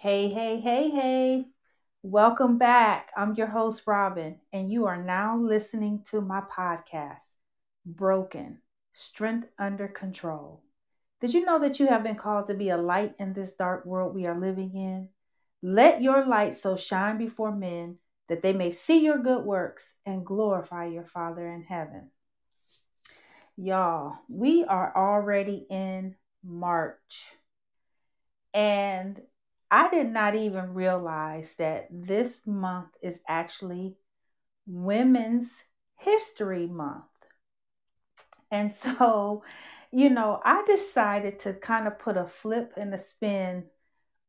Hey, hey, hey, hey. Welcome back. I'm your host, Robin, and you are now listening to my podcast, Broken Strength Under Control. Did you know that you have been called to be a light in this dark world we are living in? Let your light so shine before men that they may see your good works and glorify your Father in heaven. Y'all, we are already in March. And I did not even realize that this month is actually Women's History Month. And so, you know, I decided to kind of put a flip and a spin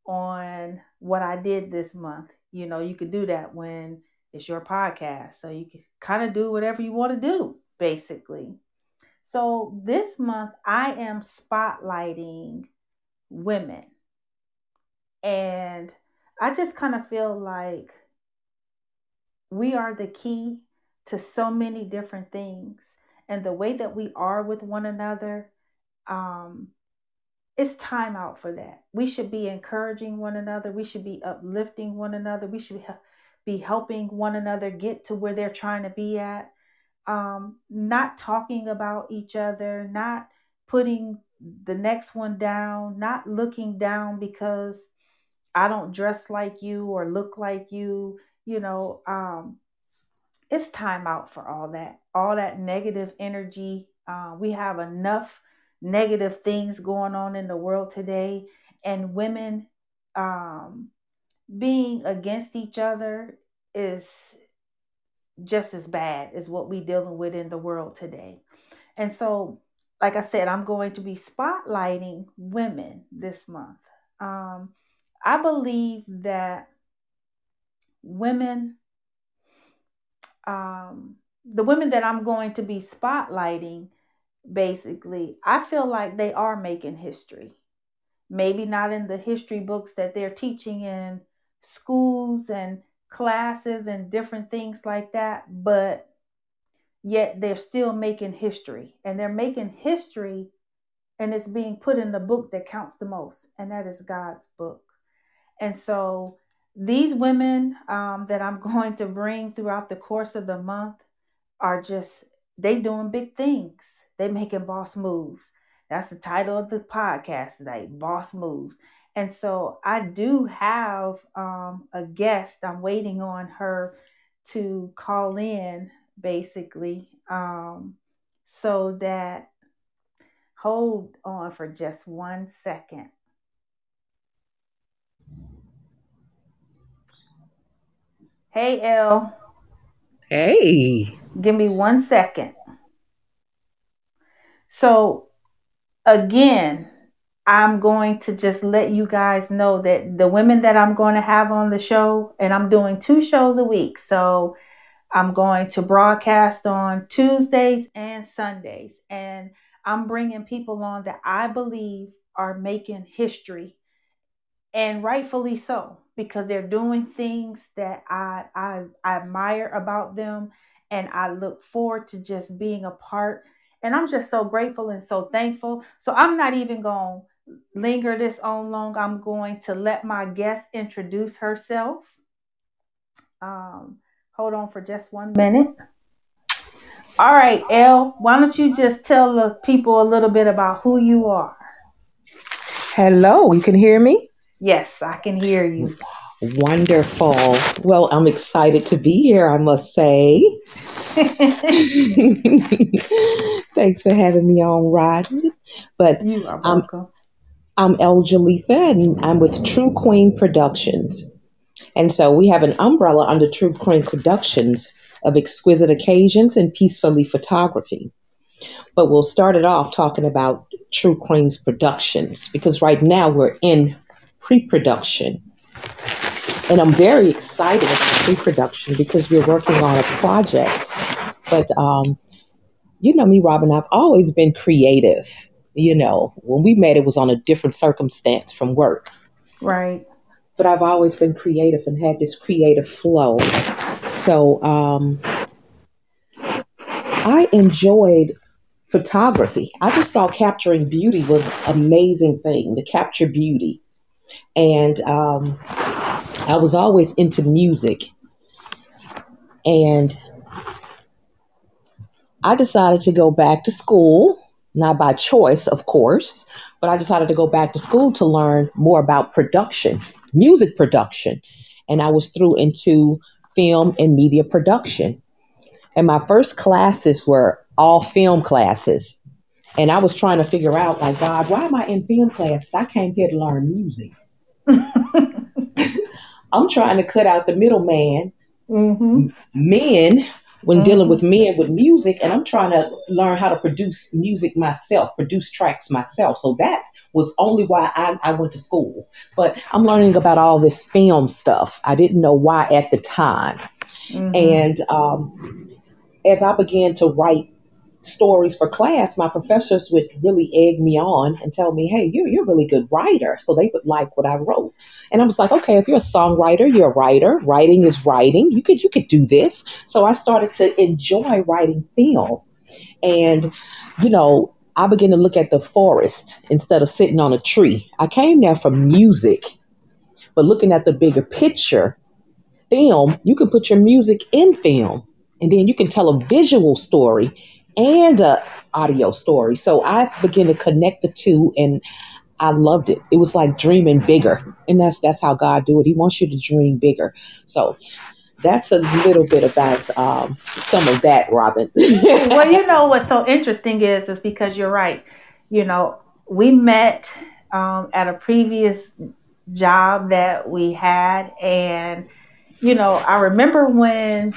on what I did this month. You know, you could do that when it's your podcast. So you can kind of do whatever you want to do, basically. So this month, I am spotlighting women and I just kind of feel like we are the key to so many different things. And the way that we are with one another, um, it's time out for that. We should be encouraging one another. We should be uplifting one another. We should be helping one another get to where they're trying to be at. Um, not talking about each other, not putting the next one down, not looking down because I don't dress like you or look like you, you know, um, it's time out for all that, all that negative energy. Uh, we have enough negative things going on in the world today, and women um, being against each other is just as bad as what we're dealing with in the world today. And so, like I said, I'm going to be spotlighting women this month. Um, I believe that women, um, the women that I'm going to be spotlighting, basically, I feel like they are making history. Maybe not in the history books that they're teaching in schools and classes and different things like that, but yet they're still making history. And they're making history and it's being put in the book that counts the most, and that is God's book. And so these women um, that I'm going to bring throughout the course of the month are just they doing big things. They making boss moves. That's the title of the podcast today, Boss Moves. And so I do have um, a guest. I'm waiting on her to call in, basically, um, so that hold on for just one second. Hey, Elle. Hey. Give me one second. So, again, I'm going to just let you guys know that the women that I'm going to have on the show, and I'm doing two shows a week. So, I'm going to broadcast on Tuesdays and Sundays. And I'm bringing people on that I believe are making history, and rightfully so because they're doing things that I, I, I admire about them and I look forward to just being a part. And I'm just so grateful and so thankful. So I'm not even going to linger this on long. I'm going to let my guest introduce herself. Um, hold on for just one minute. All right, Elle, why don't you just tell the people a little bit about who you are? Hello, you can hear me? Yes, I can hear you. Wonderful. Well, I'm excited to be here, I must say. Thanks for having me on, Rodney. But you are welcome. I'm El Jalitha, and I'm with True Queen Productions. And so we have an umbrella under True Queen Productions of exquisite occasions and peacefully photography. But we'll start it off talking about True Queens Productions because right now we're in pre production. And I'm very excited about pre production because we're working on a project. But, um, you know me, Robin, I've always been creative. You know, when we met, it was on a different circumstance from work. Right. But I've always been creative and had this creative flow. So um, I enjoyed photography. I just thought capturing beauty was an amazing thing to capture beauty. And um, I was always into music. And I decided to go back to school, not by choice, of course, but I decided to go back to school to learn more about production, music production. And I was through into film and media production. And my first classes were all film classes. And I was trying to figure out, like, God, why am I in film classes? I came here to learn music. I'm trying to cut out the middleman, mm-hmm. men, when dealing Mm-hmm. with men with music, and I'm trying to learn how to produce music myself, produce tracks myself. So that was only why I, I went to school. But I'm learning about all this film stuff. I didn't know why at the time. Mm-hmm. And um, as I began to write stories for class, my professors would really egg me on and tell me, hey, you're, you're a really good writer. So they would like what I wrote. And I was like, okay, if you're a songwriter, you're a writer. Writing is writing. You could you could do this. So I started to enjoy writing film. And, you know, I began to look at the forest instead of sitting on a tree. I came there for music, but looking at the bigger picture, film, you can put your music in film and then you can tell a visual story and a audio story. So I began to connect the two and I loved it. It was like dreaming bigger. And that's that's how God do it. He wants you to dream bigger. So that's a little bit about um, some of that, Robin. Well, you know what's so interesting is is because you're right. You know, we met um, at a previous job that we had, and you know, I remember when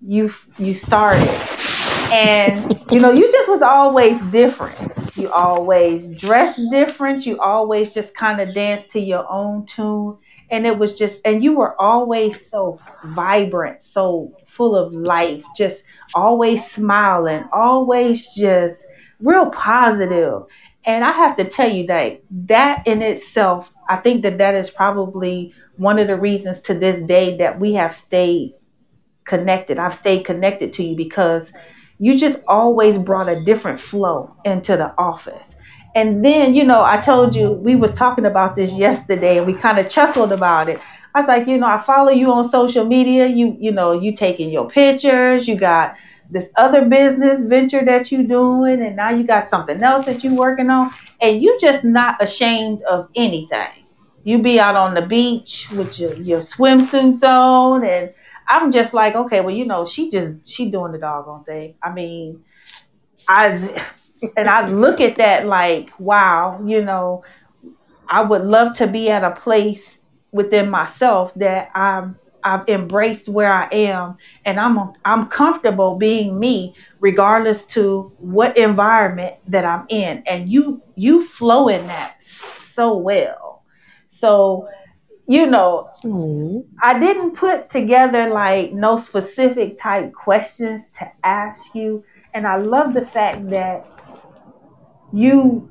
you you started, and you know, you just was always different. You always dressed different. You always just kind of danced to your own tune, and it was just, and you were always so vibrant, so full of life, just always smiling, always just real positive. And I have to tell you that that in itself, I think that that is probably one of the reasons to this day that we have stayed connected. I've stayed connected to you because you just always brought a different flow into the office. And then, you know, I told you we was talking about this yesterday and we kind of chuckled about it. I was like, you know, I follow you on social media. You, you know, you taking your pictures. You got this other business venture that you doing, and now you got something else that you working on, and you just not ashamed of anything. You be out on the beach with your, your swimsuits on, and I'm just like, okay, well, you know, she just she doing the doggone thing. I mean, I and I look at that like, wow, you know, I would love to be at a place within myself that I'm I've embraced where I am and I'm I'm comfortable being me regardless to what environment that I'm in and you you flow in that so well. So, you know, Hmm. I didn't put together like no specific type questions to ask you. And I love the fact that you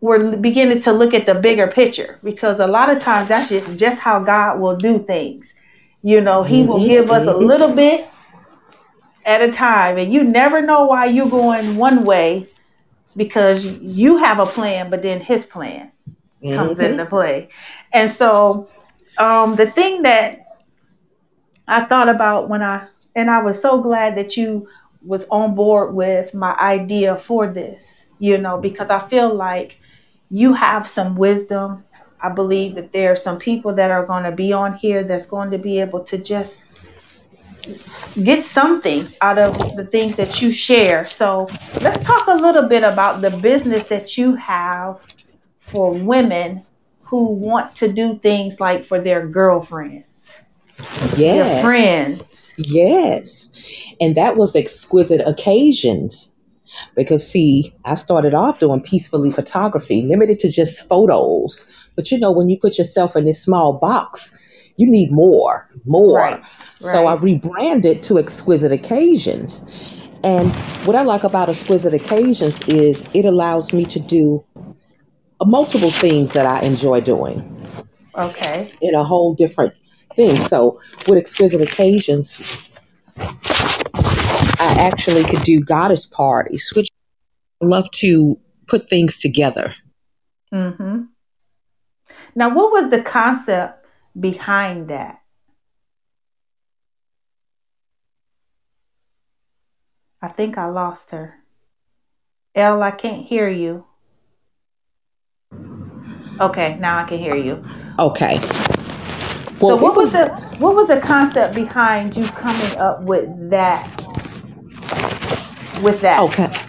we're beginning to look at the bigger picture because a lot of times that's just, just how God will do things. You know, He will Mm-hmm, give us a mm-hmm, little bit at a time, and you never know why you're going one way because you have a plan, but then His plan comes mm-hmm. into play. And so, um, the thing that I thought about when I and I was so glad that you was on board with my idea for this, you know, because I feel like you have some wisdom. I believe that there are some people that are going to be on here that's going to be able to just get something out of the things that you share. So, let's talk a little bit about the business that you have for women who want to do things like for their girlfriends, their Yes. friends. Yes. And that was exquisite occasions because see, I started off doing peacefully photography, limited to just photos. But you know, when you put yourself in this small box, you need more, more. Right, So I rebranded to exquisite occasions. And what I like about exquisite occasions is it allows me to do multiple things that I enjoy doing Okay. in a whole different thing. So with exquisite occasions, I actually could do goddess parties, which I love to put things together. hmm Now, what was the concept behind that? I think I lost her. Elle, I can't hear you. Okay, now I can hear you. Okay. Well, so what was, was the what was the concept behind you coming up with that with that? Okay.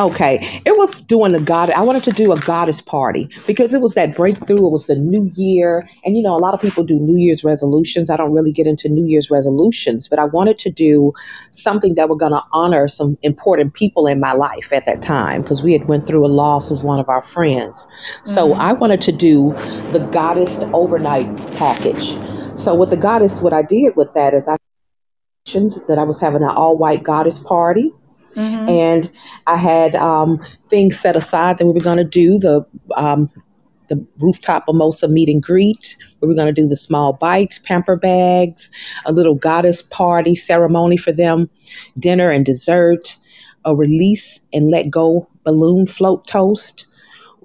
Okay, it was doing the god. I wanted to do a goddess party because it was that breakthrough. It was the new year, and you know, a lot of people do New Year's resolutions. I don't really get into New Year's resolutions, but I wanted to do something that were going to honor some important people in my life at that time because we had went through a loss with one of our friends. So mm-hmm. I wanted to do the goddess overnight package. So with the goddess, what I did with that is I that I was having an all white goddess party Mm-hmm. And I had um, things set aside that we were going to do the um, the rooftop mimosa meet and greet. We were going to do the small bites, pamper bags, a little goddess party ceremony for them, dinner and dessert, a release and let go balloon float toast,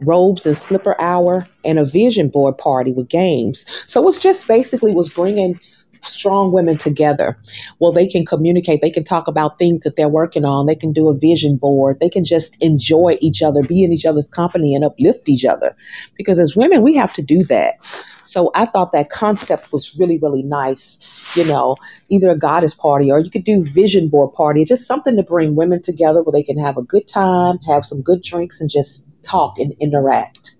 robes and slipper hour, and a vision board party with games. So it was just basically was bringing strong women together. Well, they can communicate, they can talk about things that they're working on, they can do a vision board, they can just enjoy each other, be in each other's company, and uplift each other. Because as women, we have to do that. So I thought that concept was really, really nice. You know, either a goddess party or you could do vision board party, just something to bring women together where they can have a good time, have some good drinks, and just talk and interact.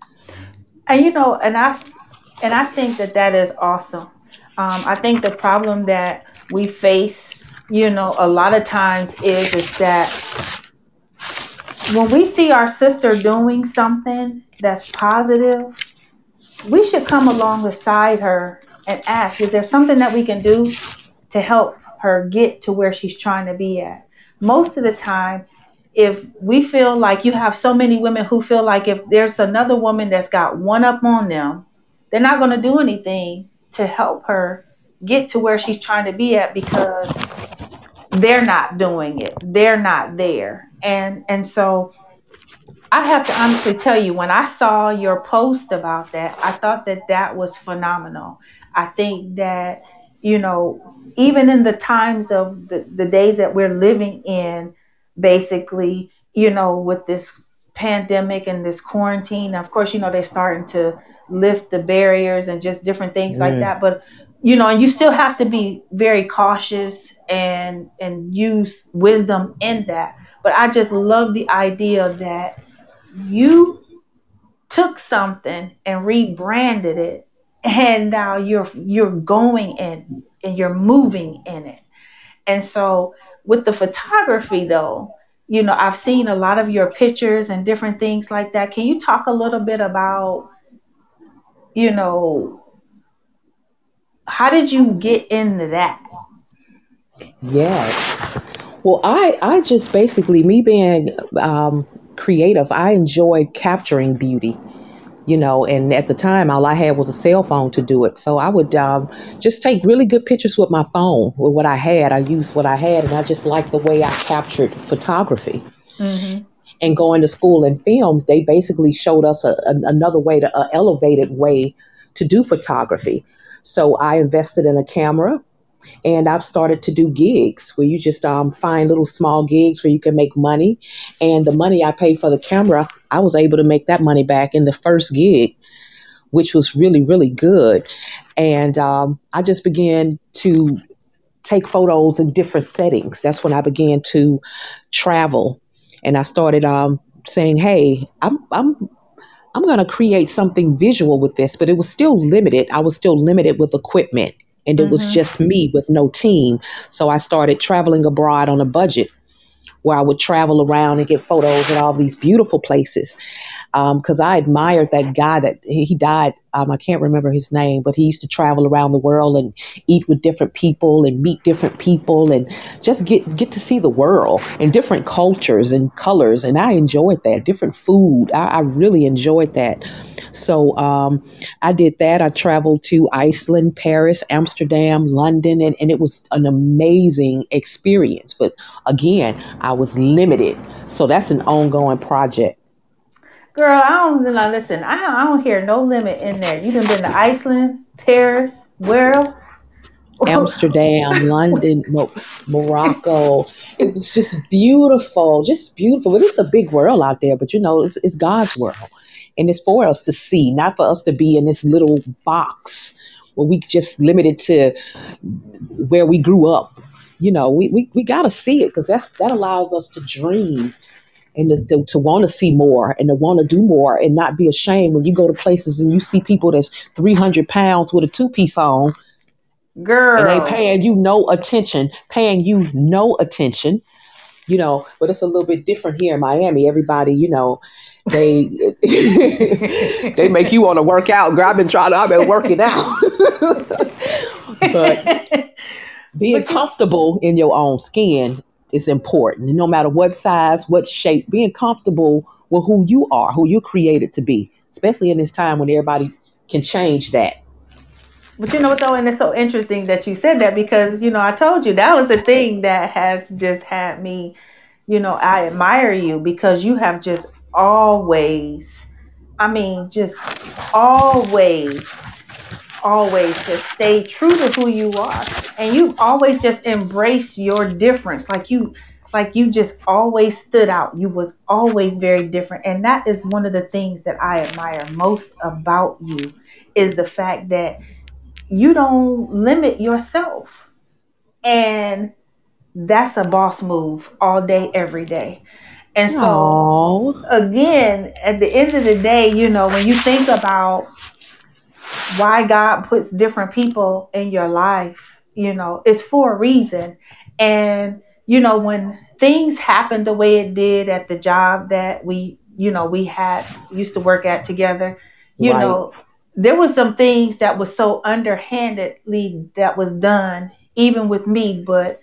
And you know, and I and I think that that is awesome um, I think the problem that we face, you know, a lot of times is is that when we see our sister doing something that's positive, we should come along beside her and ask, is there something that we can do to help her get to where she's trying to be at? Most of the time, if we feel like you have so many women who feel like if there's another woman that's got one up on them, they're not going to do anything to help her get to where she's trying to be at because they're not doing it. They're not there. And and so I have to honestly tell you when I saw your post about that, I thought that that was phenomenal. I think that you know, even in the times of the, the days that we're living in, basically, you know, with this pandemic and this quarantine, of course, you know, they're starting to lift the barriers and just different things mm. like that. But you know, and you still have to be very cautious and and use wisdom in that. But I just love the idea that you took something and rebranded it and now you're you're going in and you're moving in it. And so with the photography though, you know, I've seen a lot of your pictures and different things like that. Can you talk a little bit about you know, how did you get into that? Yes. Well, I I just basically me being um, creative. I enjoyed capturing beauty you know and at the time all i had was a cell phone to do it so i would um, just take really good pictures with my phone with what i had i used what i had and i just liked the way i captured photography mm-hmm. And going to school and film they basically showed us a, a, another way to an elevated way to do photography so I invested in a camera and I've started to do gigs where you just um, find little small gigs where you can make money. And the money I paid for the camera, I was able to make that money back in the first gig, which was really, really good. And um, I just began to take photos in different settings. That's when I began to travel. And I started um, saying, hey, I'm, I'm I'm going to create something visual with this, but it was still limited. I was still limited with equipment and it mm-hmm. was just me with no team. So I started traveling abroad on a budget where I would travel around and get photos at all these beautiful places because um, I admired that guy that he died. Um, I can't remember his name, but he used to travel around the world and eat with different people and meet different people and just get get to see the world and different cultures and colors. And I enjoyed that. Different food. I, I really enjoyed that. So um, I did that. I traveled to Iceland, Paris, Amsterdam, London, and, and it was an amazing experience. But again, I was limited. So that's an ongoing project. Girl, I don't. Listen, I, I don't hear no limit in there. You done been to Iceland, Paris, where else? Amsterdam, London, Mo- Morocco. It was just beautiful, just beautiful. It is a big world out there, but you know, it's, it's God's world. And it's for us to see, not for us to be in this little box where we just limited to where we grew up. You know, we, we, we got to see it because that's that allows us to dream and to, to, want to see more and to want to do more and not be ashamed when you go to places and you see people that's 300 pounds with a two piece on Girl. and they paying you no attention, paying you no attention, you know. But it's a little bit different here in Miami. Everybody, you know, they they make you want to work out. Girl, I've been trying to, I've been working out. but being But comfortable in your own skin is important. No matter what size, what shape, being comfortable with who you are, who you're created to be, especially in this time when everybody can change that. But you know what though, and it's so interesting that you said that because you know I told you that was the thing that has just had me, you know, I admire you because you have just always, I mean, just always, always just stay true to who you are, and you've always just embraced your difference, like you, like you just always stood out. You was always very different, and that is one of the things that I admire most about you is the fact that you don't limit yourself. And that's a boss move all day, every day. And so, Aww. again, at the end of the day, you know, when you think about why God puts different people in your life, you know, it's for a reason. And, you know, when things happen the way it did at the job that we, you know, we had used to work at together, you Right. know, there was some things that was so underhandedly that was done, even with me, but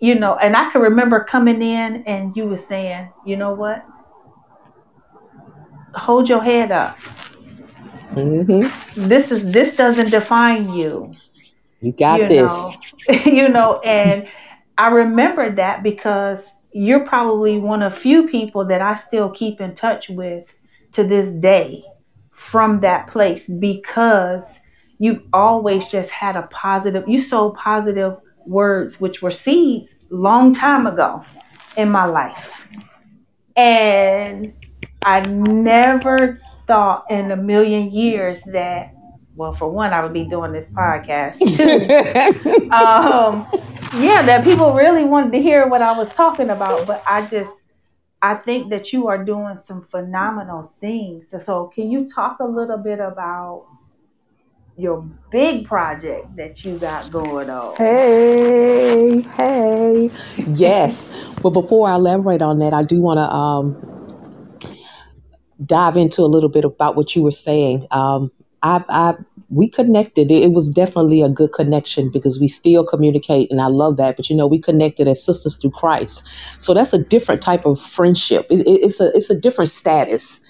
you know, and I can remember coming in and you were saying, you know what? Hold your head up. Hmm This is this doesn't define you. You got you this. know you know and i remember that because you're probably one of few people that i still keep in touch with to this day from that place because you've always just had a positive you sowed positive words which were seeds long time ago in my life and i never thought in a million years that well for one i would be doing this podcast too um yeah that people really wanted to hear what i was talking about but i just i think that you are doing some phenomenal things so, so can you talk a little bit about your big project that you got going on Hey, hey. Yes. But before I elaborate on that, I do want to um, dive into a little bit about what you were saying. Um, I, I, we connected. It, was definitely a good connection because we still communicate, and I love that. But you know, we connected as sisters through Christ, so that's a different type of friendship. It, it- it's a it's a different status.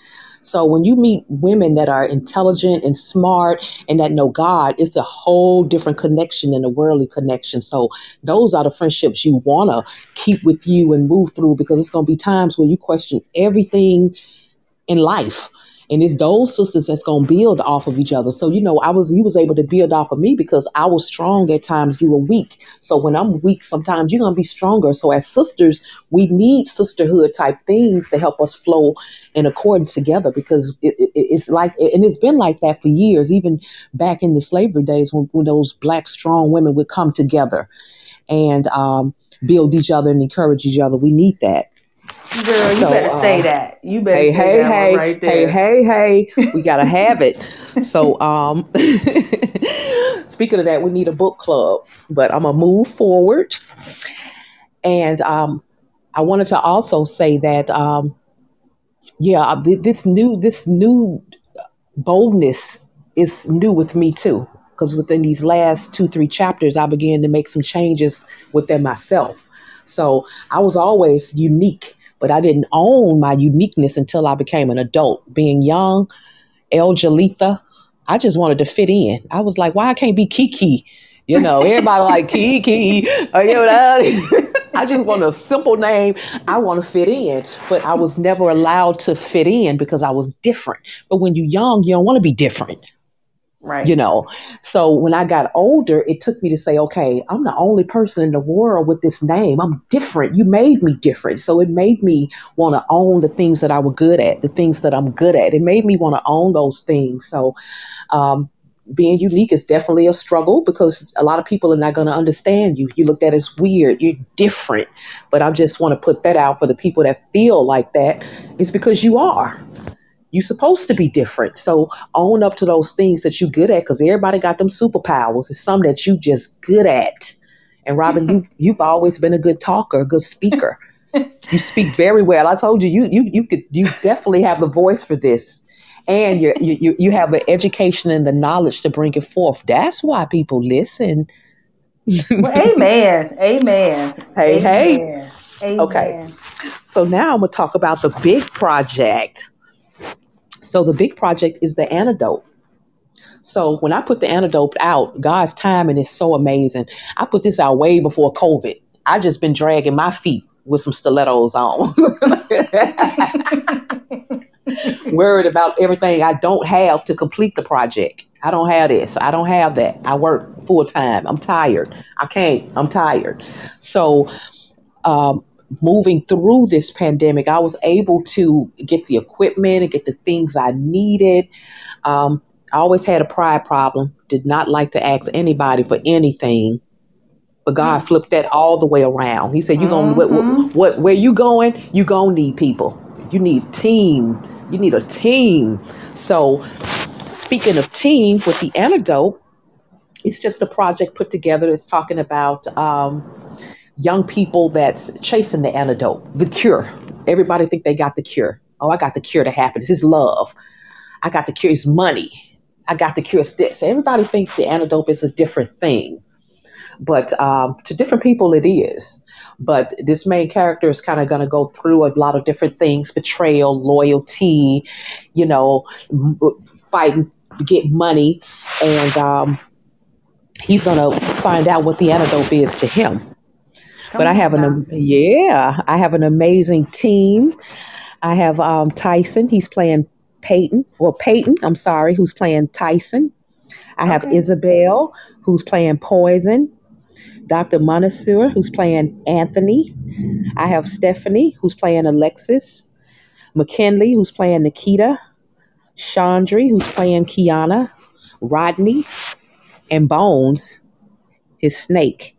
So when you meet women that are intelligent and smart and that know God, it's a whole different connection than a worldly connection. So those are the friendships you want to keep with you and move through because it's going to be times where you question everything in life. And it's those sisters that's gonna build off of each other. So you know, I was you was able to build off of me because I was strong at times. You were weak. So when I'm weak, sometimes you're gonna be stronger. So as sisters, we need sisterhood type things to help us flow in accord together because it, it, it's like and it's been like that for years. Even back in the slavery days when, when those black strong women would come together and um, build each other and encourage each other. We need that. Girl you So, better say uh, that. You better hey say hey that hey right hey there. hey hey we gotta have it. So um speaking of that we need a book club but i'm gonna move forward. And um i wanted to also say that um yeah this new this new boldness is new with me too because within these last two three chapters i began to make some changes within myself. So i was always unique but i didn't own my uniqueness until i became an adult. Being young el jalitha i just wanted to fit in. I was like why i can't be kiki? You know everybody like kiki. You know I just want a simple name. I want to fit in, but I was never allowed to fit in because I was different. But when you're young, you don't want to be different you know? So when i got older it took me to say okay i'm the only person in the world with this name. I'm different. You made me different. So it made me want to own the things that i was good at the things that i'm good at. It made me want to own those things. So um, being unique is definitely a struggle because a lot of people are not going to understand you. You looked at as weird. You're different. But i just want to put that out for the people that feel like that it's because you are you're supposed to be different. So own up to those things that you're good at because everybody got them superpowers. It's some that you just good at. And Robin, you you've always been a good talker, a good speaker. You speak very well. I told you you you you could you definitely have the voice for this. And you you you have the education and the knowledge to bring it forth. That's why people listen. Well, amen. Amen. Hey, hey. Amen. Okay. So now I'm gonna talk about the big project. So the big project is the antidote. So when I put the antidote out, God's timing is so amazing. I put this out way before COVID. I just been dragging my feet with some stilettos on, worried about everything I don't have to complete the project. I don't have this. I don't have that. I work full time. I'm tired. I can't. I'm tired. So um, moving through this pandemic, I was able to get the equipment and get the things I needed. Um, I always had a pride problem. Did not like to ask anybody for anything. But God Mm. flipped that all the way around. He said, "You gonna what, Mm-hmm. what, what where you going? You gonna need people. You need team. You need a team." So, speaking of team, with the antidote, it's just a project put together that's talking about um, young people that's chasing the antidote, the cure. Everybody think they got the cure. Oh, I got the cure to happiness. It's love. I got the cure is money. I got the cure is this. Everybody think the antidote is a different thing, but um, to different people it is. But this main character is kind of going to go through a lot of different things: betrayal, loyalty, you know, fighting to get money, and um, he's going to find out what the antidote is to him but I have an now. am- yeah, I have an amazing team. I have um, Tyson. He's playing Peyton. Well, Peyton. I'm sorry, who's playing Tyson. I have Okay. Isabel, who's playing Poison. Dr. Manasur, who's playing Anthony. I have Stephanie, who's playing Alexis. McKinley, who's playing Nikita. Chandri, who's playing Kiana. Rodney and Bones, his snake,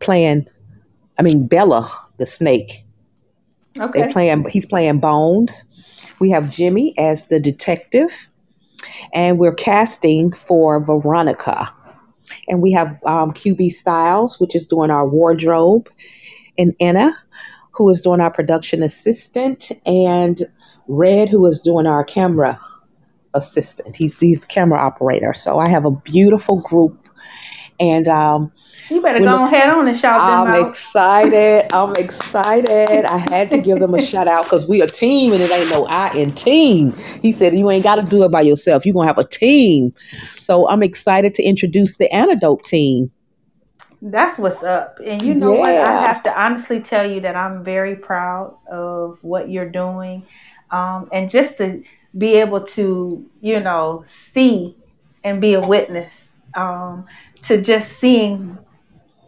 playing. I mean Bella, the snake. They Okay. playing. He's playing Bones. We have Jimmy as the detective, and we're casting for Veronica. And we have um, QB Styles, which is doing our wardrobe, and Anna, who is doing our production assistant, and Red, who is doing our camera assistant. He's he's the camera operator. So I have a beautiful group, and um, You better go look. ahead on and shout them out. I'm excited. I'm excited. I had to give them a shout out because we a team and it ain't no I in team. He said you ain't got to do it by yourself. You're gonna have a team. So I'm excited to introduce the antidote team. That's what's up. And you know what? I have to honestly tell you that I'm very proud of what you're doing. Um, and just to be able to, you know, see and be a witness um, to just seeing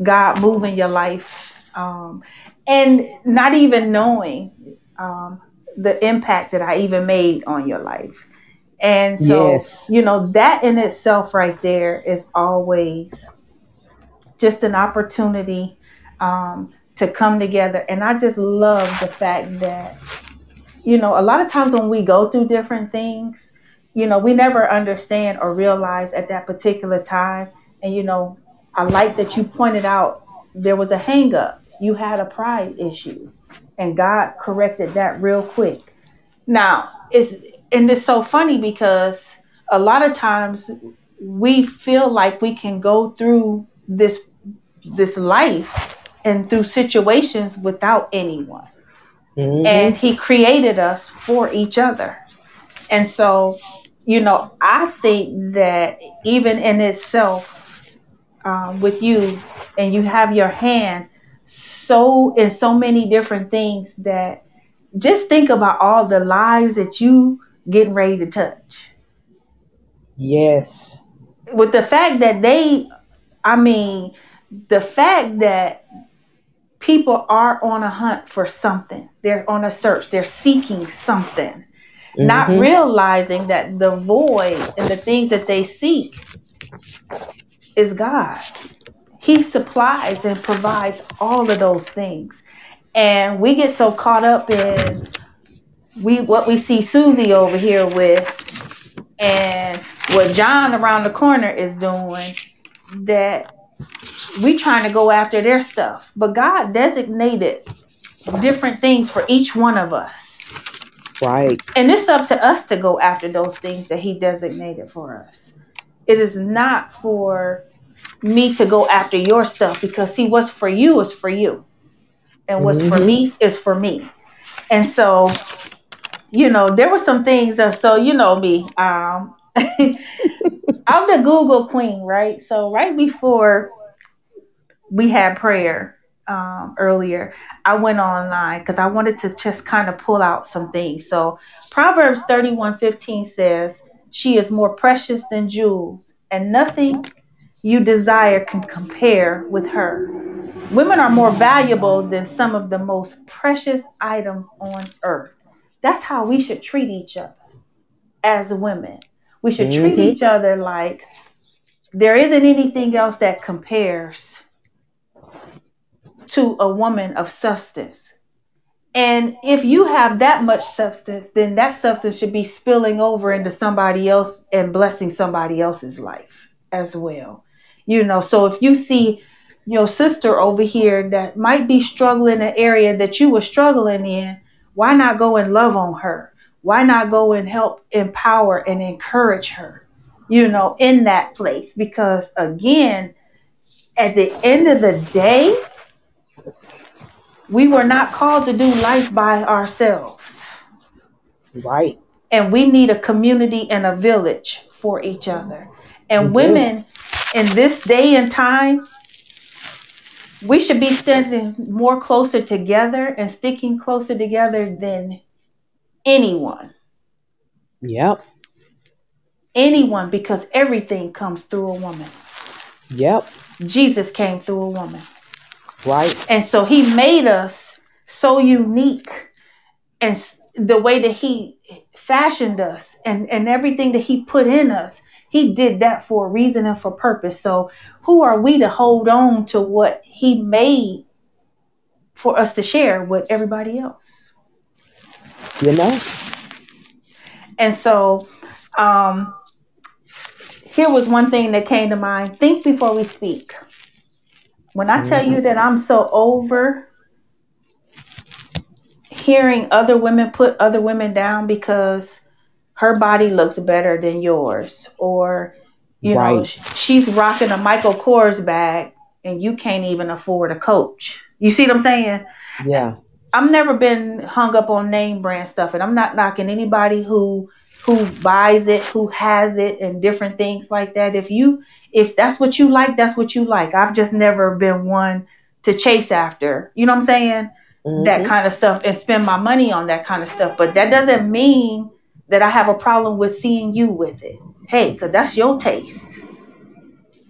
God move in your life um, and not even knowing um, the impact that I even made on your life. And so, Yes. you know, that in itself right there is always just an opportunity um, to come together. And I just love the fact that, you know, a lot of times when we go through different things, you know, we never understand or realize at that particular time. And, you know, I like that you pointed out there was a hang up, you had a pride issue, and God corrected that real quick. Now, it's, and it's so funny because a lot of times we feel like we can go through this this life and through situations without anyone. And Mm-hmm. he created us for each other. And so, you know, I think that even in itself, um, with you, and you have your hand so in so many different things that just think about all the lives that you getting ready to touch. Yes. With the fact that they, I mean, the fact that people are on a hunt for something, they're on a search, they're seeking something, mm-hmm. not realizing that the void and the things that they seek is God. He supplies and provides all of those things. And we get so caught up in we what we see Susie over here with and what John around the corner is doing that we trying to go after their stuff. But God designated different things for each one of us. Right. And it's up to us to go after those things that he designated for us. It is not for me to go after your stuff because see what's for you is for you. And what's mm-hmm. for me is for me. And so you know, there were some things. That, so you know me, um, I'm the Google queen, right? So right before we had prayer um, earlier, I went online because I wanted to just kind of pull out some things. So Proverbs 31:15 says, "She is more precious than jewels, and nothing you desire can compare with her." Women are more valuable than some of the most precious items on earth. That's how we should treat each other as women. We should mm-hmm. treat each other like there isn't anything else that compares to a woman of substance. And if you have that much substance, then that substance should be spilling over into somebody else and blessing somebody else's life as well. You know, so if you see your sister over here that might be struggling in an area that you were struggling in, why not go and love on her? Why not go and help empower and encourage her, you know, in that place? Because again, at the end of the day, we were not called to do life by ourselves. Right. And we need a community and a village for each other. And we women do. in this day and time, we should be standing more closer together and sticking closer together than anyone. Yep. Anyone, because everything comes through a woman. Yep. Jesus came through a woman. Right. And so he made us so unique and the way that he fashioned us and, and everything that he put in us he did that for a reason and for purpose. So who are we to hold on to what he made for us to share with everybody else? You know? And so um here was one thing that came to mind. Think before we speak. When I tell you mm-hmm. that I'm so over hearing other women put other women down because her body looks better than yours or you right. know she's rocking a michael kors bag and you can't even afford a coach. You see what i'm saying? Yeah. I've never been hung up on name brand stuff and i'm not knocking anybody who who buys it who has it and different things like that if you if that's what you like that's what you like i've just never been one to chase after you know what i'm saying mm-hmm. that kind of stuff and spend my money on that kind of stuff but that doesn't mean that I have a problem with seeing you with it. Hey, because that's your taste.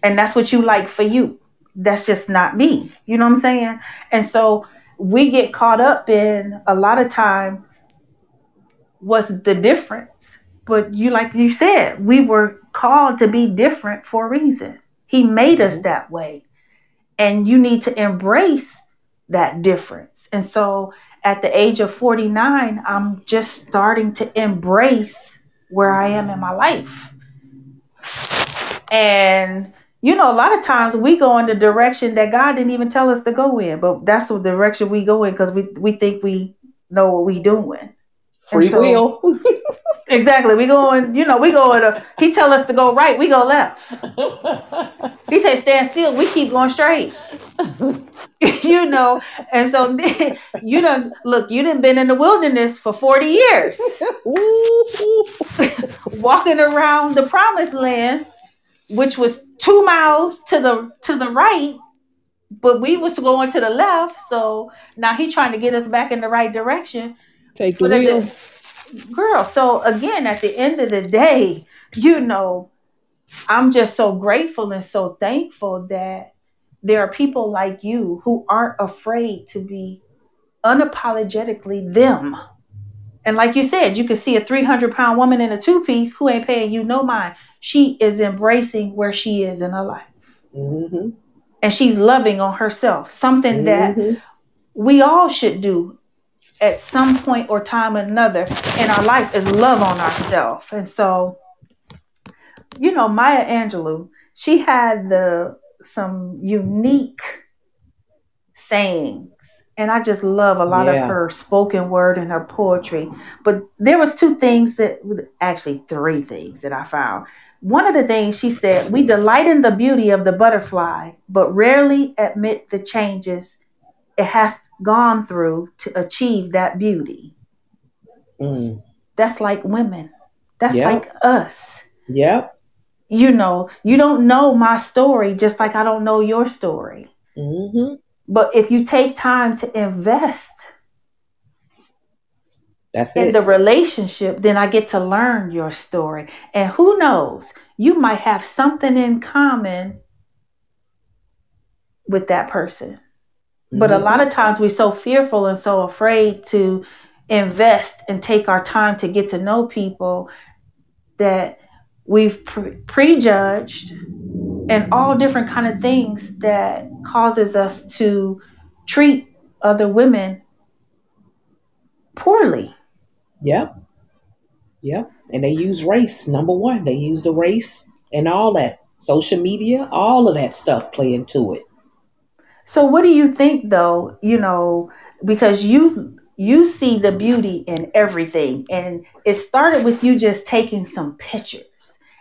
And that's what you like for you. That's just not me. You know what I'm saying? And so we get caught up in a lot of times what's the difference. But you, like you said, we were called to be different for a reason. He made us mm-hmm. that way. And you need to embrace that difference. And so at the age of 49, I'm just starting to embrace where I am in my life. And, you know, a lot of times we go in the direction that God didn't even tell us to go in, but that's the direction we go in because we, we think we know what we're doing. Free so, will. exactly. We going, you know, we go to, he tell us to go right, we go left. he said stand still, we keep going straight. you know, and so you don't look, you didn't been in the wilderness for 40 years. Walking around the promised land, which was two miles to the to the right, but we was going to the left, so now he trying to get us back in the right direction. Take the wheel. the girl, so again, at the end of the day, you know, I'm just so grateful and so thankful that there are people like you who aren't afraid to be unapologetically them. And like you said, you can see a 300 pound woman in a two piece who ain't paying you no mind. She is embracing where she is in her life. Mm-hmm. And she's loving on herself, something that Mm-hmm. we all should do at some point or time or another in our life is love on ourselves. And so, you know, Maya Angelou, she had the some unique sayings. And I just love a lot of her spoken word and her poetry. But there was two things that actually three things that I found. One of the things she said, we delight in the beauty of the butterfly, but rarely admit the changes it has gone through to achieve that beauty. Mm. That's like women. That's Yep. like us. Yep. You know, you don't know my story just like I don't know your story. Mm-hmm. But if you take time to invest That's in it. the relationship, then I get to learn your story. And who knows, you might have something in common with that person. But a Mhm. lot of times we're so fearful and so afraid to invest and take our time to get to know people that we've pre- prejudged and all different kind of things that causes us to treat other women poorly. Yep. Yep. And they use race, number one. They use the race and all that. Social media, all of that stuff play into it. So what do you think though, you know, because you you see the beauty in everything and it started with you just taking some pictures.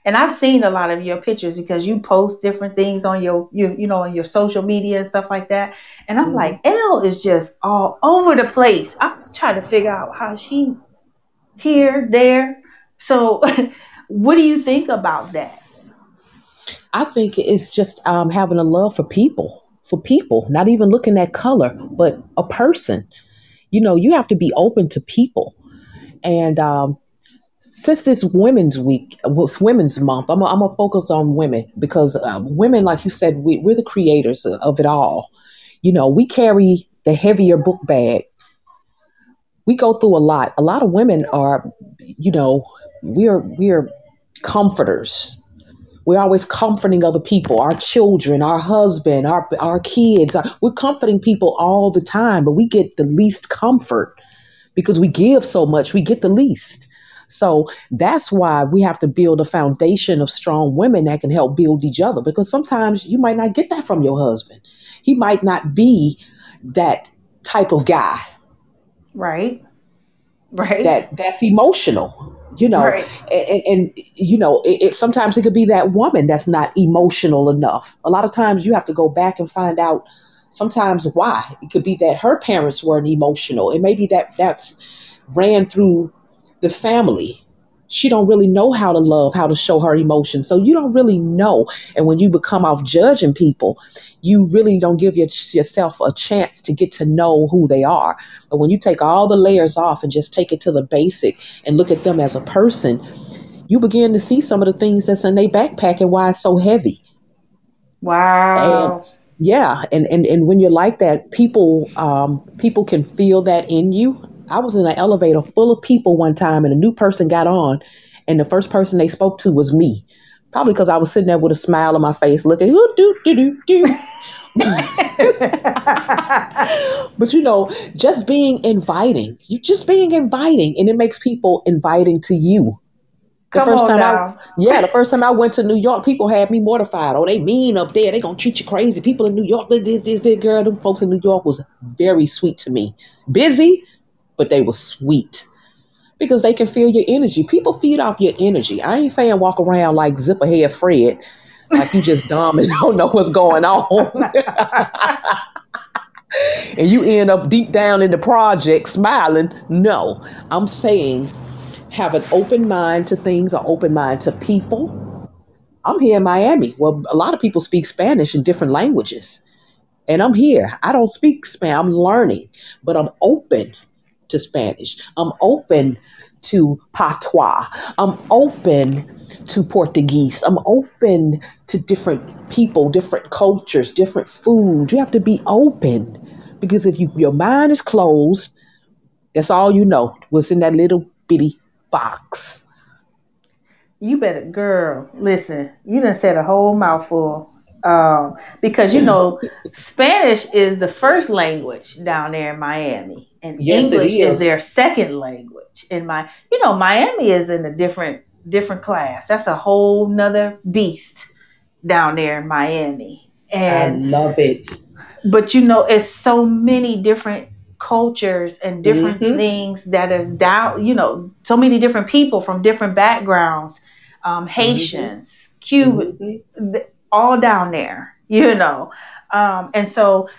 And I've seen a lot of your pictures because you post different things on your you you know on your social media and stuff like that. And I'm Mhm. like, Elle is just all over the place. I'm trying to figure out how she here, there. So what do you think about that? I think it's just um, having a love for people, for people, not even looking at color, but a person. You know, you have to be open to people. And um, since this Women's Week, was Women's Month, I'm going to focus on women because uh, women, like you said, we, we're the creators of it all. You know, we carry the heavier book bag. We go through a lot. A lot of women are, you know, we're we're comforters we're always comforting other people, our children, our husband, our our kids. We're comforting people all the time, but we get the least comfort because we give so much. We get the least. So that's why we have to build a foundation of strong women that can help build each other. Because sometimes you might not get that from your husband. He might not be that type of guy Right? Right? that that's emotional you know Right. and, and, you know it, it sometimes it could be that woman that's not emotional enough. A lot of times you have to go back and find out sometimes why. It could be that her parents weren't emotional. And maybe that that's ran through the family she don't really know how to love how to show her emotions so you don't really know and when you become off judging people you really don't give your, yourself a chance to get to know who they are but when you take all the layers off and just take it to the basic and look at them as a person, you begin to see some of the things that's in their backpack and why it's so heavy. And Wow. yeah, and, and, and when you're like that, people um, people can feel that in you. I was in an elevator full of people one time, and a new person got on, and the first person they spoke to was me. Probably because I was sitting there with a smile on my face, looking. But you know, just being inviting, you just being inviting, and it makes people inviting to you. The Come first time I, now. yeah, the first time I went to New York, people had me mortified. Oh, they mean up there. They gonna treat you crazy. People in New York, this, this, this girl. Them folks in New York was very sweet to me. Busy, but they were sweet because they can feel your energy. People feed off your energy. I ain't saying walk around like zipper head Fred, like you just dumb and don't know what's going on. and you end up deep down in the project smiling. No, I'm saying have an open mind to things, an open mind to people. I'm here in Miami. Well, a lot of people speak Spanish in different languages. And I'm here. I don't speak Spanish. I'm learning, but I'm open to Spanish. I'm open to patois. I'm open to Portuguese. I'm open to different people, different cultures, different food. You have to be open because if you your mind is closed, that's all you know. What's in that little bitty box. You better, girl, listen, you done said a whole mouthful. Um, because you know, Spanish is the first language down there in Miami, and Yes, English is is. their second language. In my, you know, Miami is in a different different class. That's a whole nother beast down there in Miami. And I love it. but you know it's so many different cultures and different Mm-hmm. things that is down you know so many different people from different backgrounds um, haitians cuban Mm-hmm. th- all down there you know? Um, and so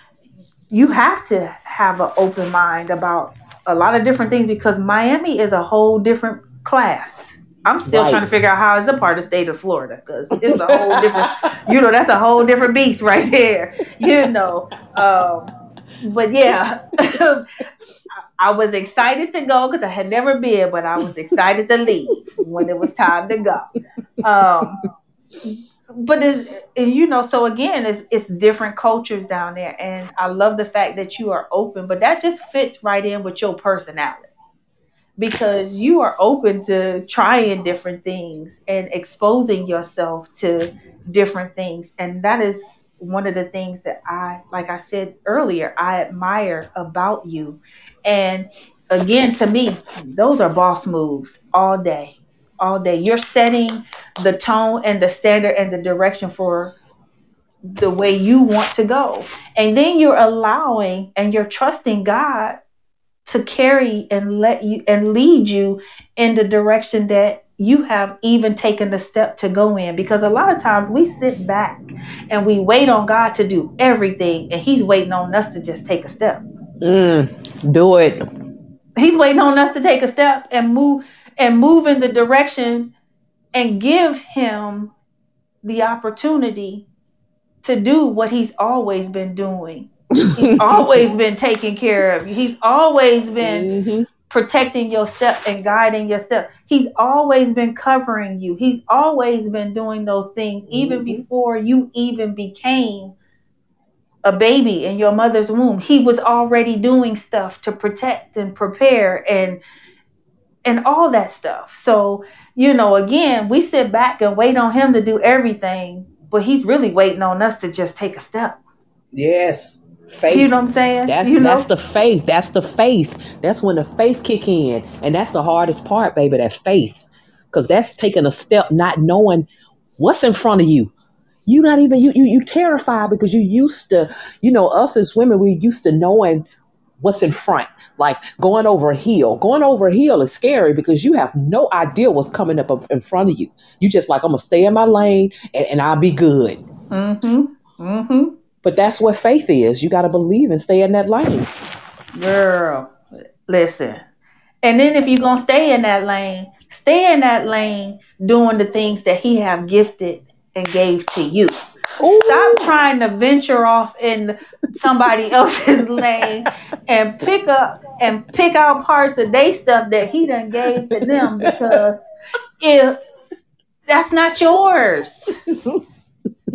you have to have an open mind about a lot of different things because miami is a whole different class. I'm still Right. trying to figure out how it's a part of the state of florida because it's a whole different you know that's a whole different beast right there you know? Um but yeah i was excited to go because i had never been but i was excited to leave when it was time to go. Um but it's you know so again it's it's different cultures down there and i love the fact that you are open but that just fits right in with your personality. Because you are open to trying different things and exposing yourself to different things and that is one of the things that i like i said earlier i admire about you. And again to me those are boss moves all day all day. You're setting the tone and the standard and the direction for the way you want to go and then you're allowing and you're trusting god to carry and let you and lead you in the direction that you have even taken the step to go in because a lot of times we sit back and we wait on God to do everything and he's waiting on us to just take a step. Mm, do it. He's waiting on us to take a step and move and move in the direction and give him the opportunity to do what he's always been doing. He's always been taking care of you. He's always been hmm protecting your step and guiding your step. He's always been covering you. He's always been doing those things even Mhm. before you even became a baby in your mother's womb. He was already doing stuff to protect and prepare and and all that stuff. So, you know, again, we sit back and wait on him to do everything, but he's really waiting on us to just take a step. Yes. Faith. You know what I'm saying? That's you know? that's the faith. That's the faith. That's when the faith kick in, and that's the hardest part, baby. That faith, because that's taking a step, not knowing what's in front of you. You not even you you you terrified because you used to, you know, us as women, we used to knowing what's in front, like going over a hill. Going over a hill is scary because you have no idea what's coming up in front of you. You just like I'm gonna stay in my lane and, and I'll be good. Mm-hmm. Mm-hmm. But that's what faith is. You got to believe and stay in that lane. Girl, listen. And then if you're gonna stay in that lane, stay in that lane doing the things that he have gifted and gave to you. Stop trying to venture off in somebody else's lane and pick up and pick out parts of their stuff that he done gave to them because if that's not yours.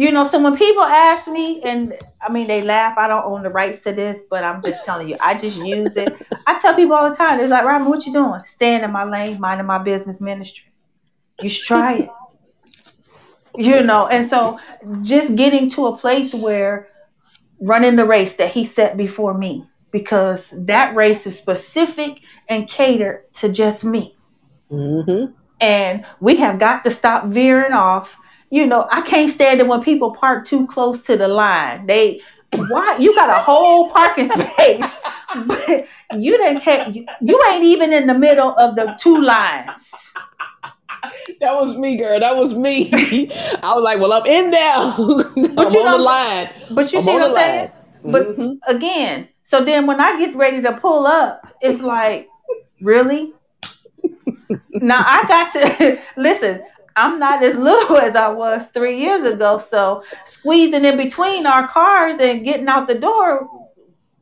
You know, so when people ask me, and I mean, they laugh, I don't own the rights to this, but I'm just telling you, I just use it. I tell people all the time, it's like, Robin, what you doing? Staying in my lane, minding my business ministry. You should try it. You know, and so just getting to a place where running the race that he set before me, because that race is specific and catered to just me Mm-hmm. and we have got to stop veering off. You know, I can't stand it when people park too close to the line. They why you got a whole parking space, but you didn't you, you ain't even in the middle of the two lines. That was me, girl. That was me. I was like, well, I'm in there. I'm you on know- the line. But you I'm see what I'm saying? line. But- Mhm. Again, so then when I get ready to pull up, it's like, really? now I got to listen. I'm not as little as I was three years ago. So squeezing in between our cars and getting out the door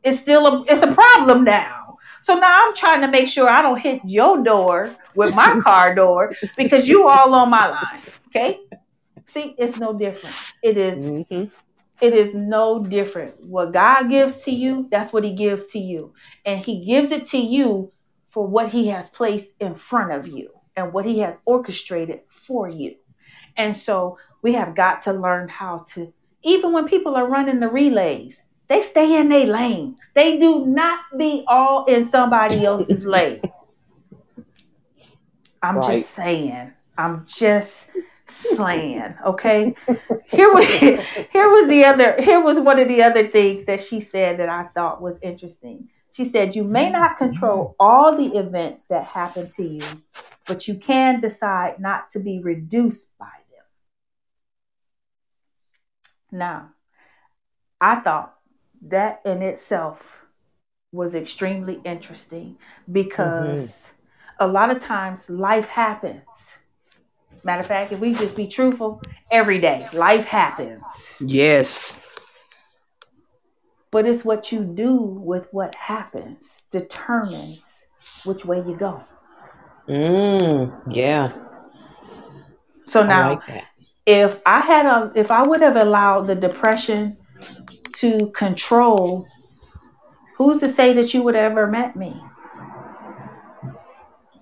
is still a it's a problem now. So now I'm trying to make sure I don't hit your door with my car door because you all on my line. Okay. See, it's no different. It is, hmm it is no different. What God gives to you, that's what He gives to you. And He gives it to you for what He has placed in front of you and what He has orchestrated for you. And so we have got to learn how to, even when people are running the relays, they stay in their lanes. They do not be all in somebody else's lane. I'm Right. just saying. I'm just slaying. Okay. Here was here was the other here was one of the other things that she said that I thought was interesting. She said you may not control all the events that happen to you, but you can decide not to be reduced by them. Now, I thought that in itself was extremely interesting because mm-hmm. A lot of times life happens. Matter of fact, if we just be truthful, every day life happens. Yes. But it's what you do with what happens determines which way you go. Mm, yeah. So now, like if I had a, if I would have allowed the depression to control, who's to say that you would have ever met me?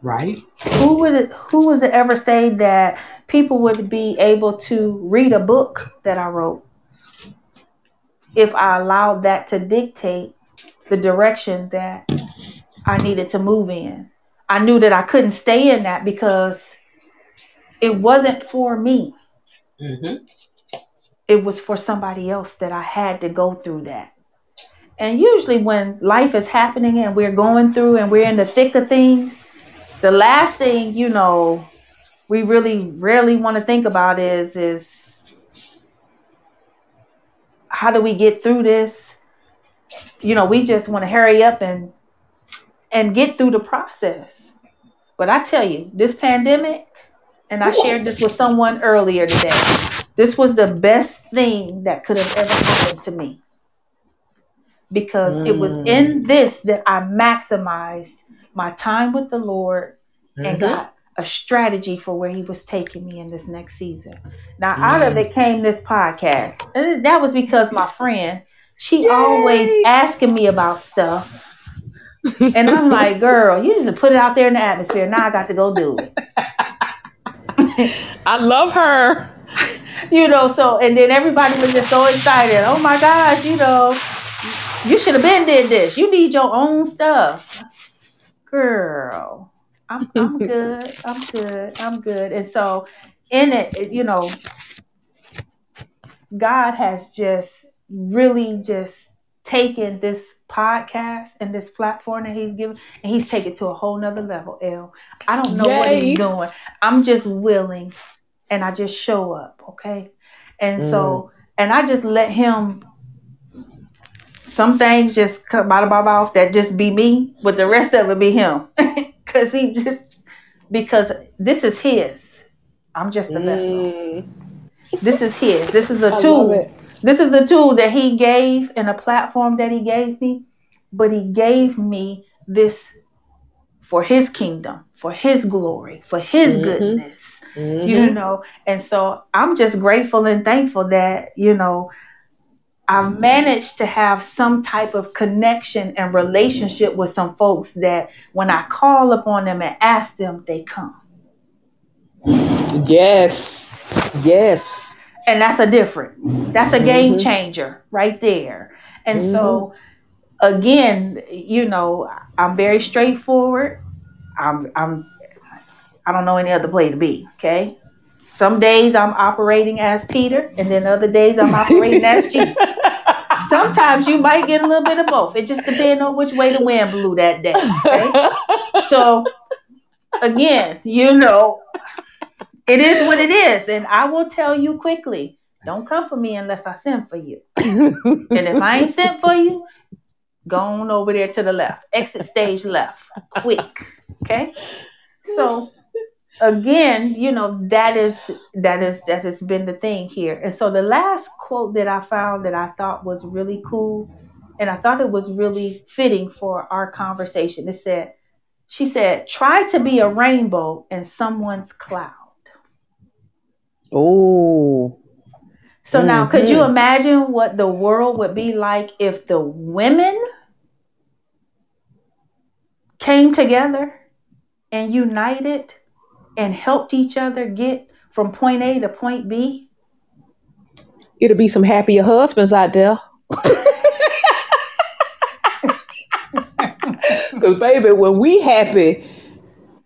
Right. Who would it, who was to ever say that people would be able to read a book that I wrote if I allowed that to dictate the direction that I needed to move in? I knew that I couldn't stay in that because it wasn't for me. Mm-hmm. It was for somebody else that I had to go through that. And usually when life is happening and we're going through and we're in the thick of things, the last thing, you know, we really rarely want to think about is is how do we get through this? You know, we just want to hurry up and and get through the process. But I tell you, this pandemic, and I shared this with someone earlier today. This was the best thing that could have ever happened to me. Because it was Mm. in this that I maximized my time with the Lord and Mhm. got a strategy for where he was taking me in this next season. Now, out of it came this podcast. And that was because my friend, she Yay! always asking me about stuff. And I'm like, girl, you to put it out there in the atmosphere. Now I got to go do it. I love her. You know, so and then everybody was just so excited. Oh my gosh, you know, you should have been did this. You need your own stuff. Girl, I'm I'm good. I'm good. I'm good. And so in it, you know, God has just really just taken this podcast and this platform that he's given and he's taken it to a whole nother level, L. I don't know what he's doing. I'm just willing and I just show up, okay? And so mm. and I just let him some things just come out of my mouth that just be me, but the rest of it be him. Cause he just because this is his. I'm just a vessel. Mm, This is his. This is a tool. This is a tool that he gave and a platform that he gave me, but he gave me this for his kingdom, for his glory, for his Mhm. goodness. Mhm. You know, and so I'm just grateful and thankful that, you know, I've managed to have some type of connection and relationship with some folks that when I call upon them and ask them, they come. Yes. Yes. And that's a difference. That's a game Mhm. changer right there. And so, again, you know, I'm very straightforward. I'm, I'm, I don't know any other way to be. Okay. Some days I'm operating as Peter, and then other days I'm operating as Jesus. Sometimes you might get a little bit of both. It just depends on which way the wind blew that day. Okay. So, again, you know, it is what it is. And I will tell you quickly don't come for me unless I send for you. And if I ain't sent for you, go on over there to the left. Exit stage left. Quick. Okay? So again, you know, that is that is that has been the thing here. And so the last quote that I found that I thought was really cool and I thought it was really fitting for our conversation. It said, she said, try to be a rainbow in someone's cloud. Oh. So mm-hmm. now could you imagine what the world would be like if the women came together and united and helped each other get from point A to point B? It'll be some happier husbands out there. Because, baby, when we happy,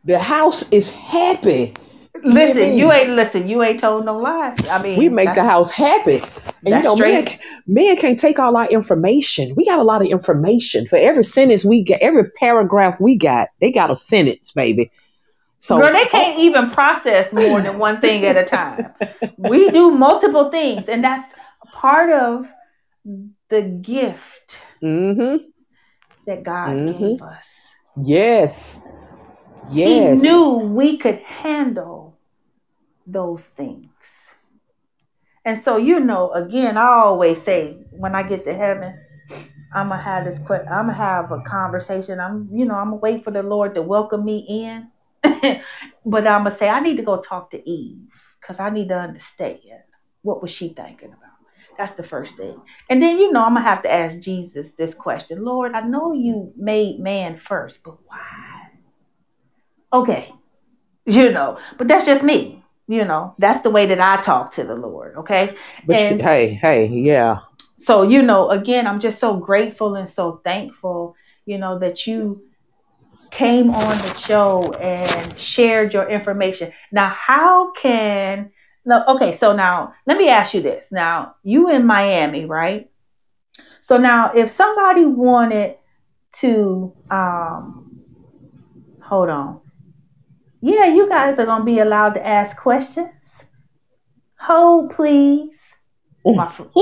the house is happy. Listen, you ain't listen. You ain't told no lies. I mean, we make the house happy, and you know, men, men can't take all our information. We got a lot of information for every sentence we get, every paragraph we got. They got a sentence, baby. So, girl, they can't even process more than one thing at a time. we do multiple things, and that's part of the gift mm-hmm. that God mm-hmm. gave us. Yes. Yes. He knew we could handle those things. And so, you know, again, I always say when I get to heaven, I'm gonna have this. I'm gonna have a conversation. I'm, you know, I'm gonna wait for the Lord to welcome me in. but um, I'm gonna say I need to go talk to Eve because I need to understand what was she thinking about. That's the first thing. And then you know I'm gonna have to ask Jesus this question. Lord, I know you made man first, but why? Okay. You know, but that's just me. You know, that's the way that I talk to the Lord. Okay. But and, hey, hey, yeah. So, you know, again, I'm just so grateful and so thankful, you know, that you came on the show and shared your information. Now, how can no okay, so now let me ask you this. Now, you in Miami, right? So now if somebody wanted to um hold on. Yeah, you guys are gonna be allowed to ask questions. Hold please. My,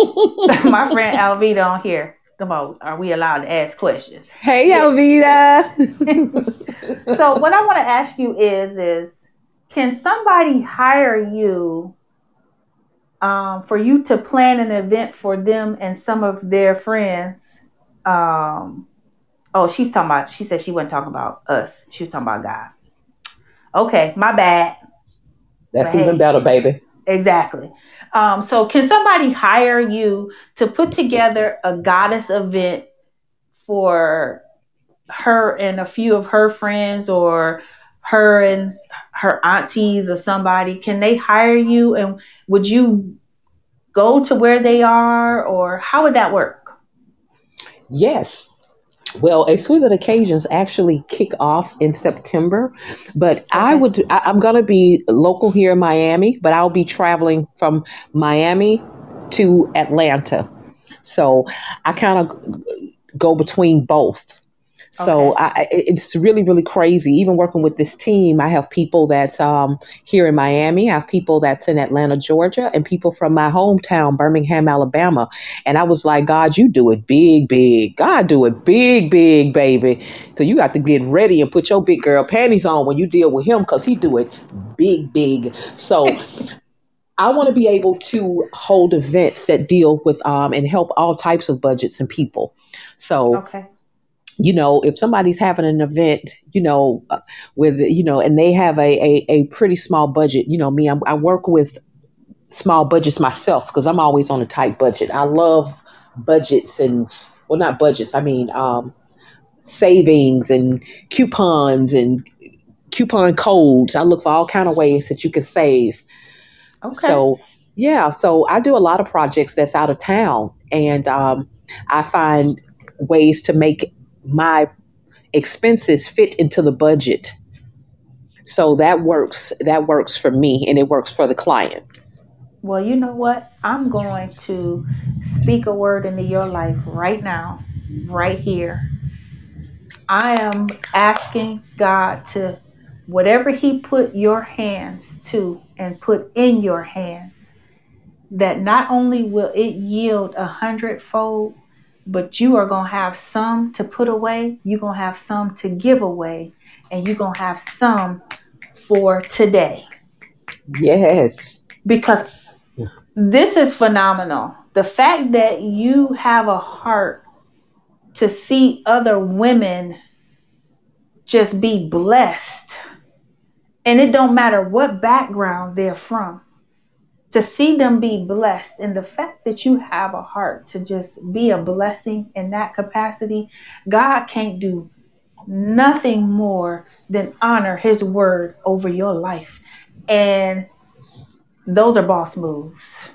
my friend Alvita on here the most are we allowed to ask questions? Hey Alvita so what I want to ask you is is can somebody hire you um, for you to plan an event for them and some of their friends? Um, oh she's talking about she said she wasn't talking about us she was talking about God. Okay my bad. That's but even hey, better baby exactly um, so, can somebody hire you to put together a goddess event for her and a few of her friends, or her and her aunties, or somebody? Can they hire you, and would you go to where they are, or how would that work? Yes, well, Exquisite Occasions actually kick off in September, but okay. I would I, I'm going to be local here in Miami, but I'll be traveling from Miami to Atlanta. So I kind of go between both. So okay. I, it's really, really crazy. Even working with this team, I have people that's um, here in Miami, I have people that's in Atlanta, Georgia, and people from my hometown, Birmingham, Alabama. And I was like, God, you do it big, big. God, do it big, big, baby. So you got to get ready and put your big girl panties on when you deal with him because he do it big, big. So I want to be able to hold events that deal with um, and help all types of budgets and people. So okay you know, if somebody's having an event, you know, uh, with, you know, and they have a, a, a pretty small budget, you know, me, I'm, i work with small budgets myself because I'm always on a tight budget. I love budgets and, well, not budgets, I mean, um, savings and coupons and coupon codes. I look for all kind of ways that you can save. Okay. So, yeah, so I do a lot of projects that's out of town and um, I find ways to make my expenses fit into the budget. So that works that works for me and it works for the client. Well, you know what? I'm going to speak a word into your life right now, right here. I am asking God to whatever he put your hands to and put in your hands that not only will it yield a hundredfold but you are going to have some to put away, you're going to have some to give away, and you're going to have some for today Yes. because this is phenomenal. The fact that you have a heart to see other women just be blessed and it don't matter what background they're from to see them be blessed and the fact that you have a heart to just be a blessing in that capacity god can't do nothing more than honor his word over your life. And those are boss moves.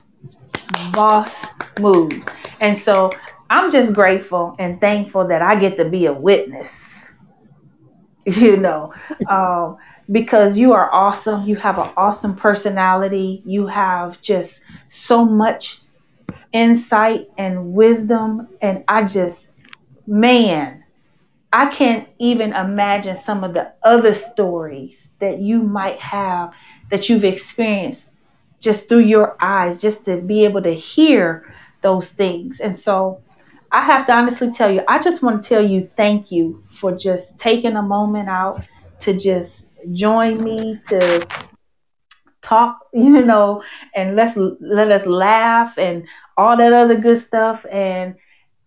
Boss moves. And so i'm just grateful and thankful that i get to be a witness you know. Um, because you are awesome. You have an awesome personality. You have just so much insight and wisdom. And i just man i can't even imagine some of the other stories that you might have that you've experienced just through your eyes just to be able to hear those things. And so I have to honestly tell you, I just want to tell you thank you for just taking a moment out to just join me to talk, you know, and let's let us laugh and all that other good stuff. And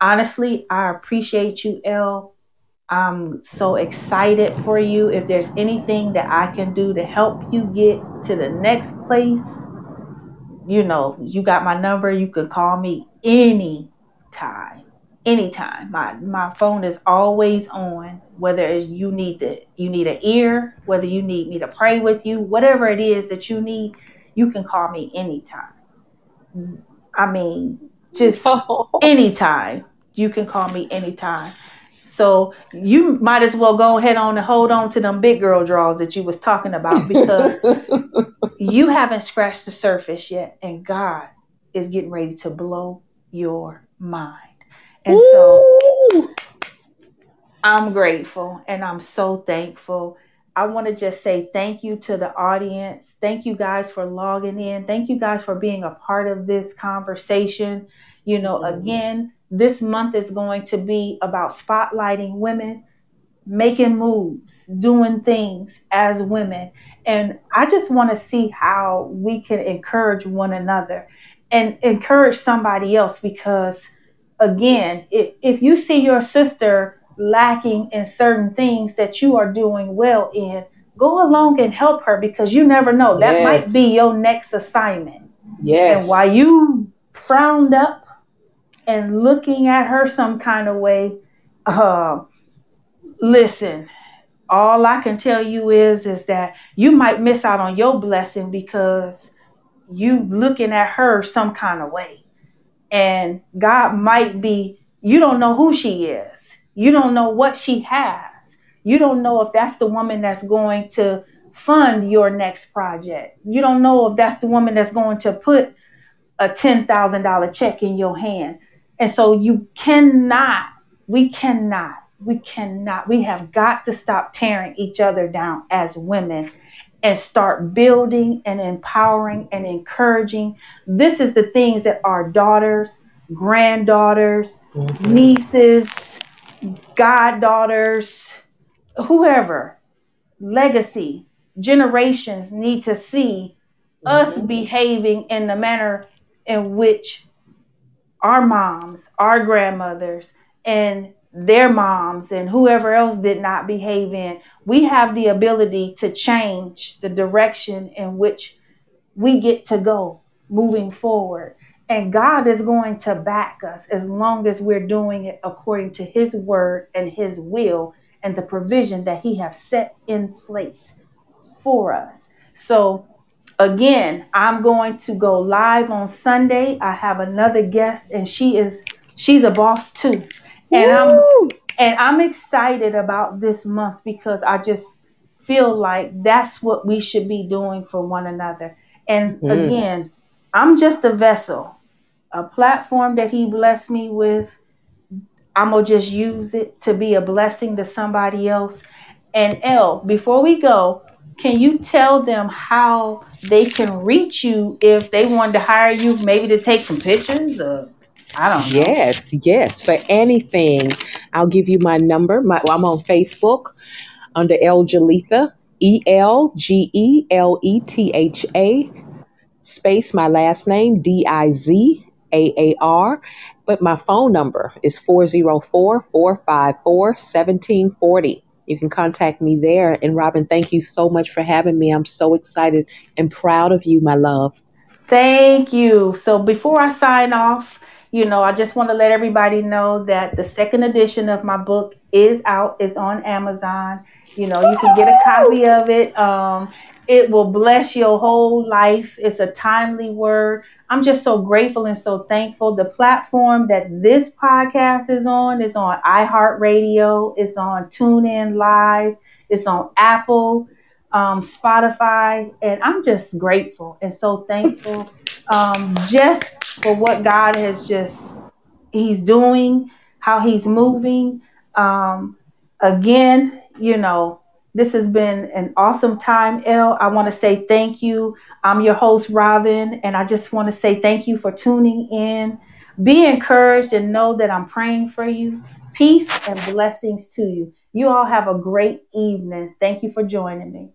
honestly, I appreciate you, Elle. I'm so excited for you. If there's anything that I can do to help you get to the next place, you know, you got my number. You can call me any anytime anytime. My my phone is always on. Whether you need to you need an ear, whether you need me to pray with you, whatever it is that you need, you can call me anytime. I mean, just anytime. You can call me anytime. So you might as well go ahead on and hold on to them big girl draws that you was talking about because you haven't scratched the surface yet, and God is getting ready to blow your mind. And so I'm grateful and I'm so thankful. I want to just say thank you to the audience. Thank you guys for logging in. Thank you guys for being a part of this conversation. You know, mm-hmm. again, this month is going to be about spotlighting women, making moves, doing things as women. And I just want to see how we can encourage one another and encourage somebody else because again, if, if you see your sister lacking in certain things that you are doing well in, go along and help her because you never know. That Yes. might be your next assignment. Yes. And while you frowned up and looking at her some kind of way, uh, listen, all I can tell you is is that you might miss out on your blessing because you looking at her some kind of way and God might be, you don't know who she is. You don't know what she has. You don't know if that's the woman that's going to fund your next project. You don't know if that's the woman that's going to put a $10,000 check in your hand. And so you cannot, we cannot, we cannot, we have got to stop tearing each other down as women and start building and empowering and encouraging. This is the things that our daughters, granddaughters, Mhm. nieces, goddaughters, whoever, legacy, generations need to see us Mhm. behaving in the manner in which our moms, our grandmothers, and their moms and whoever else did not behave in, we have the ability to change the direction in which we get to go moving forward. And God is going to back us as long as we're doing it according to His word and His will and the provision that He has set in place for us. So, again, I'm going to go live on Sunday. I have another guest, and she is she's a boss too, and I'm and I'm excited about this month because I just feel like that's what we should be doing for one another. And Mhm. again, I'm just a vessel, a platform that He blessed me with. I'm gonna just use it to be a blessing to somebody else. And L, before we go, can you tell them how they can reach you if they wanted to hire you, maybe to take some pictures or I don't know. Yes, yes. For anything, I'll give you my number. My, I'm on Facebook under Elgeletha, E L G E L E T H A space my last name D I Z A A R. But my phone number is 404 454 1740. You can contact me there. And Robin, thank you so much for having me. I'm so excited and proud of you, my love. Thank you. So before I sign off, you know, I just want to let everybody know that the second edition of my book is out. It's on Amazon. You know, you can get a copy of it. Um, it will bless your whole life. It's a timely word. I'm just so grateful and so thankful. The platform that this podcast is on is on iHeartRadio, it's on TuneIn Live, it's on Apple, um, Spotify, and I'm just grateful and so thankful um, just for what God has just He's doing, how He's moving. Um, again, you know, this has been an awesome time, El. I want to say thank you. I'm your host, Robin, and I just want to say thank you for tuning in. Be encouraged and know that I'm praying for you. Peace and blessings to you. You all have a great evening. Thank you for joining me.